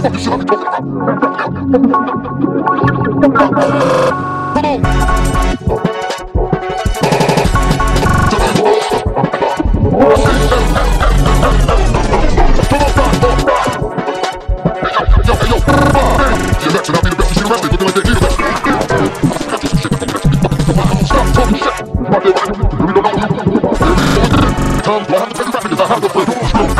Come, come, come,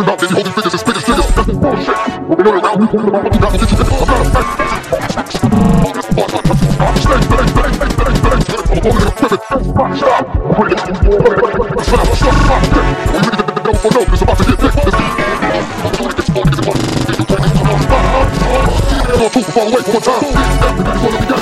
open up, then you hold your fingers and spiggers, triggers. That's the bullshit. When we run around, we holding about what you got to get you back. I'm not a fan. I'm to get thick. to be.